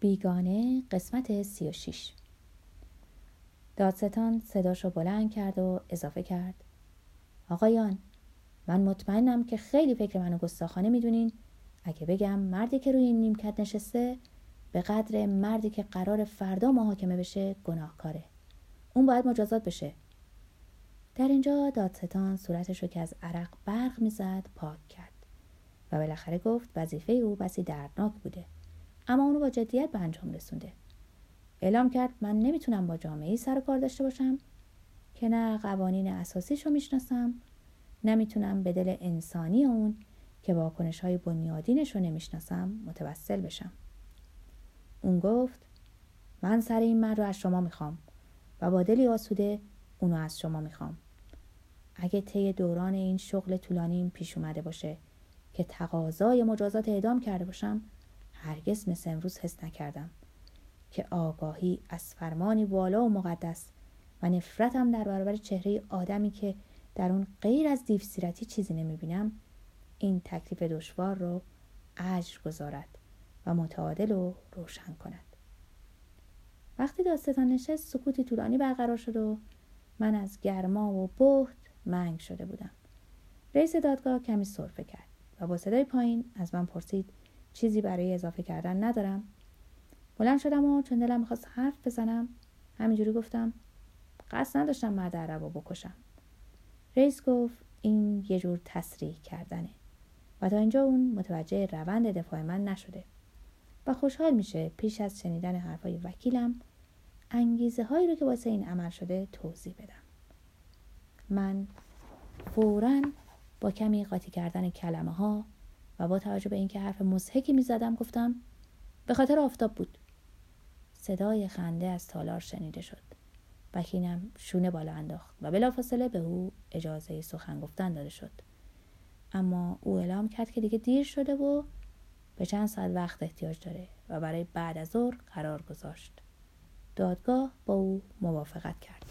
بیگانه قسمت سی و شیش. دادستان صداش رو بلند کرد و اضافه کرد. آقایان من مطمئنم که خیلی فکر منو گستاخانه می‌دونین. اگه بگم مردی که روی این نیمکت نشسته به قدر مردی که قرار فردا محاکمه بشه گناهکاره. اون باید مجازات بشه. در اینجا دادستان صورتش رو که از عرق برق می‌زد پاک کرد. و بالاخره گفت وظیفه او بسی دردناک بوده. اما اونو با جدیت به انجام رسونده. اعلام کرد من نمی‌تونم با جامعه سر و کار داشته باشم که نه قوانین اساسیش رو می‌شناسم نمی‌تونم به دل انسانی اون که واکنش های بنیادینش رو نمی‌شناسم متوسل بشم. اون گفت من سر این مرد رو از شما می‌خوام و با دلی آسوده اونو از شما می‌خوام. اگه طی دوران این شغل طولانی پیش اومده باشه که تقاضای مجازات اعدام کرده باشم هرگز مثل امروز حس نکردم که آگاهی از فرمانی والا و مقدس و نفرتم در برابر چهره آدمی که در اون غیر از دیو سیرتی چیزی نمی‌بینم این تکلیف دشوار رو اجر گذارد و متعادل و روشن کند. وقتی داستان نشست سکوتی طولانی برقرار شد و من از گرما و بهت منگ شده بودم. رئیس دادگاه کمی سرفه کرد و با صدای پایین از من پرسید چیزی برای اضافه کردن ندارم. بلند شدم و چون دلم می‌خواست حرف بزنم همینجوری گفتم قصد نداشتم مرد عرب رو بکشم. رئیس گفت این یه جور تصریح کردنه. و تا اینجا اون متوجه روند دفاع من نشده. و خوشحال میشه پیش از شنیدن حرفای وکیلم انگیزه هایی رو که واسه این عمل شده توضیح بدم. من فورا با کمی قاطی کردن کلمه ها و با توجه به اینکه حرف مزهکی می‌زدم گفتم به خاطر آفتاب بود. صدای خنده از تالار شنیده شد. وکیلم شونه بالا انداخت و بلافاصله به او اجازه سخن گفتن داده شد. اما او اعلام کرد که دیگه دیر شده و به چند ساعت وقت احتیاج داره و برای بعد از ظهر قرار گذاشت. دادگاه با او موافقت کرد.